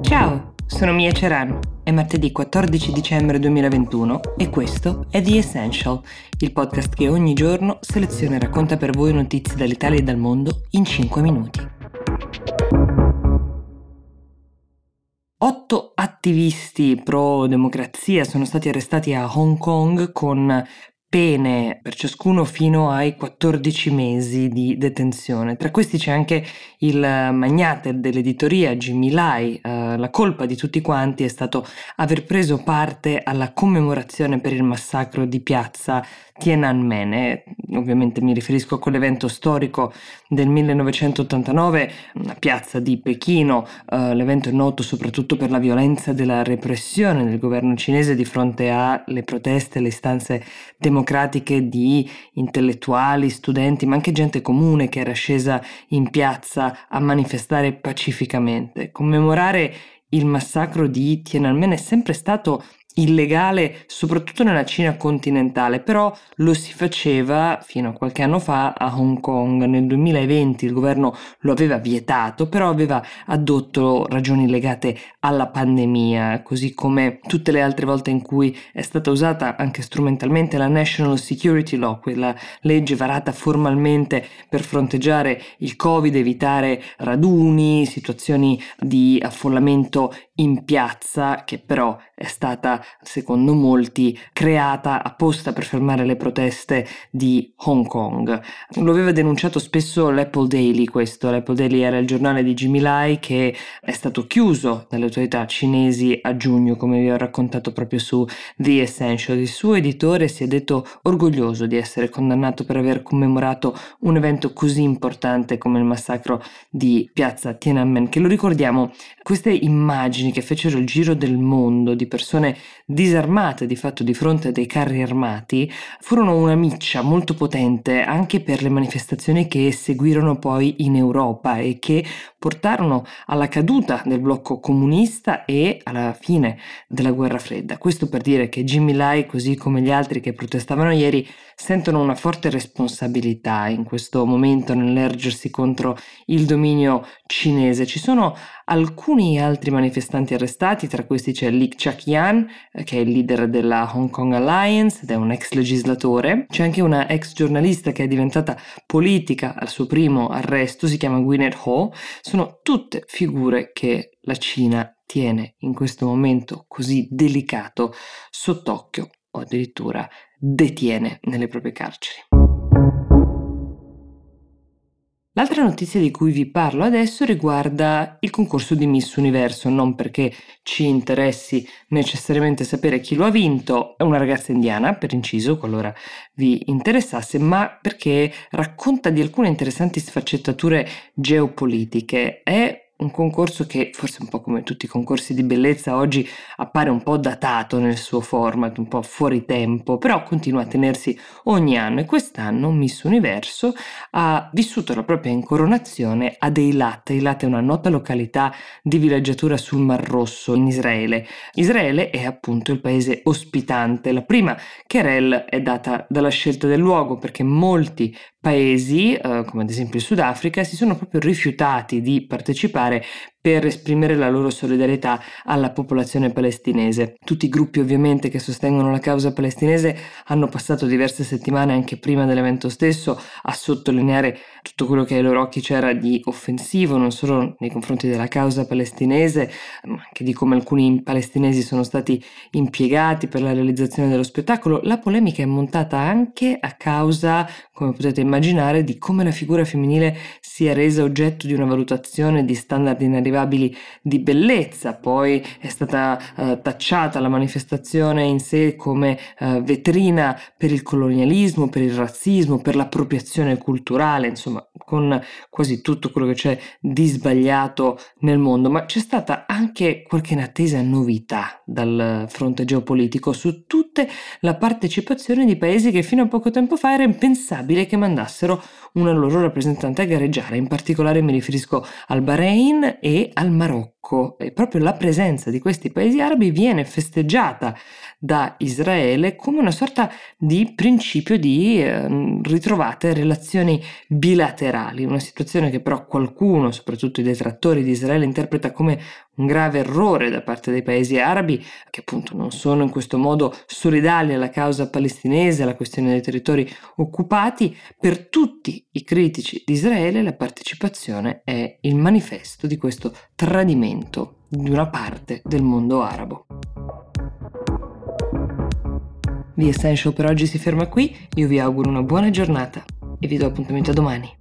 Ciao, sono Mia Ceran. È martedì 14 dicembre 2021 e questo è The Essential, il podcast che ogni giorno seleziona e racconta per voi notizie dall'Italia e dal mondo in 5 minuti. Otto attivisti pro democrazia sono stati arrestati a Hong Kong con pene per ciascuno fino ai 14 mesi di detenzione. Tra questi c'è anche il magnate dell'editoria Jimmy Lai. Uh, la colpa di tutti quanti è stato aver preso parte alla commemorazione per il massacro di piazza Tiananmen. E, ovviamente mi riferisco a quell'evento storico del 1989, una piazza di Pechino. Uh, l'evento è noto soprattutto per la violenza della repressione del governo cinese di fronte alle proteste e le istanze democratiche di intellettuali, studenti, ma anche gente comune che era scesa in piazza a manifestare pacificamente. Commemorare il massacro di Tiananmen è sempre stato illegale soprattutto nella Cina continentale, però lo si faceva fino a qualche anno fa a Hong Kong. Nel 2020 il governo lo aveva vietato, però aveva addotto ragioni legate alla pandemia, così come tutte le altre volte in cui è stata usata anche strumentalmente la National Security Law, quella legge varata formalmente per fronteggiare il Covid, evitare raduni, situazioni di affollamento in piazza, che però è stata secondo molti, creata apposta per fermare le proteste di Hong Kong. Lo aveva denunciato spesso l'Apple Daily questo, l'Apple Daily era il giornale di Jimmy Lai che è stato chiuso dalle autorità cinesi a giugno, come vi ho raccontato proprio su The Essential. Il suo editore si è detto orgoglioso di essere condannato per aver commemorato un evento così importante come il massacro di piazza Tiananmen, che lo ricordiamo, queste immagini che fecero il giro del mondo di persone disarmate di fatto di fronte a dei carri armati, furono una miccia molto potente anche per le manifestazioni che seguirono poi in Europa e che portarono alla caduta del blocco comunista e alla fine della guerra fredda. Questo per dire che Jimmy Lai, così come gli altri che protestavano ieri, sentono una forte responsabilità in questo momento nell'ergersi contro il dominio cinese. Ci sono alcuni altri manifestanti arrestati, tra questi c'è Lee Chak-yan, eh, che è il leader della Hong Kong Alliance ed è un ex legislatore. C'è anche una ex giornalista che è diventata politica al suo primo arresto, si chiama Gwyneth Ho. Sono tutte figure che la Cina tiene in questo momento così delicato sott'occhio o addirittura detiene nelle proprie carceri. L'altra notizia di cui vi parlo adesso riguarda il concorso di Miss Universo, non perché ci interessi necessariamente sapere chi lo ha vinto, è una ragazza indiana, per inciso, qualora vi interessasse, ma perché racconta di alcune interessanti sfaccettature geopolitiche. È un concorso che forse un po' come tutti i concorsi di bellezza oggi appare un po' datato nel suo format, un po' fuori tempo, però continua a tenersi ogni anno e quest'anno Miss Universo ha vissuto la propria incoronazione ad Eilat. Eilat è una nota località di villeggiatura sul Mar Rosso in Israele. Israele è appunto il paese ospitante. La prima querelle è data dalla scelta del luogo perché molti paesi, eh, come ad esempio il Sudafrica, si sono proprio rifiutati di partecipare fare per esprimere la loro solidarietà alla popolazione palestinese. Tutti i gruppi ovviamente che sostengono la causa palestinese hanno passato diverse settimane anche prima dell'evento stesso a sottolineare tutto quello che ai loro occhi c'era di offensivo, non solo nei confronti della causa palestinese, ma anche di come alcuni palestinesi sono stati impiegati per la realizzazione dello spettacolo. La polemica è montata anche a causa, come potete immaginare, di come la figura femminile sia resa oggetto di una valutazione di standard inarrivabili inarrivabili di bellezza, poi è stata eh, tacciata la manifestazione in sé come eh, vetrina per il colonialismo, per il razzismo, per l'appropriazione culturale, insomma con quasi tutto quello che c'è di sbagliato nel mondo, ma c'è stata anche qualche inattesa novità dal fronte geopolitico su tutte la partecipazione di paesi che fino a poco tempo fa era impensabile che mandassero una loro rappresentante a gareggiare, in particolare mi riferisco al Bahrain e al Marocco Marocco e proprio la presenza di questi paesi arabi viene festeggiata da Israele come una sorta di principio di eh, ritrovate relazioni bilaterali, una situazione che però qualcuno, soprattutto i detrattori di Israele, interpreta come un grave errore da parte dei paesi arabi, che appunto non sono in questo modo solidali alla causa palestinese, alla questione dei territori occupati. Per tutti i critici di Israele la partecipazione è il manifesto di questo tradimento di una parte del mondo arabo. The Essential per oggi si ferma qui, io vi auguro una buona giornata e vi do appuntamento a domani.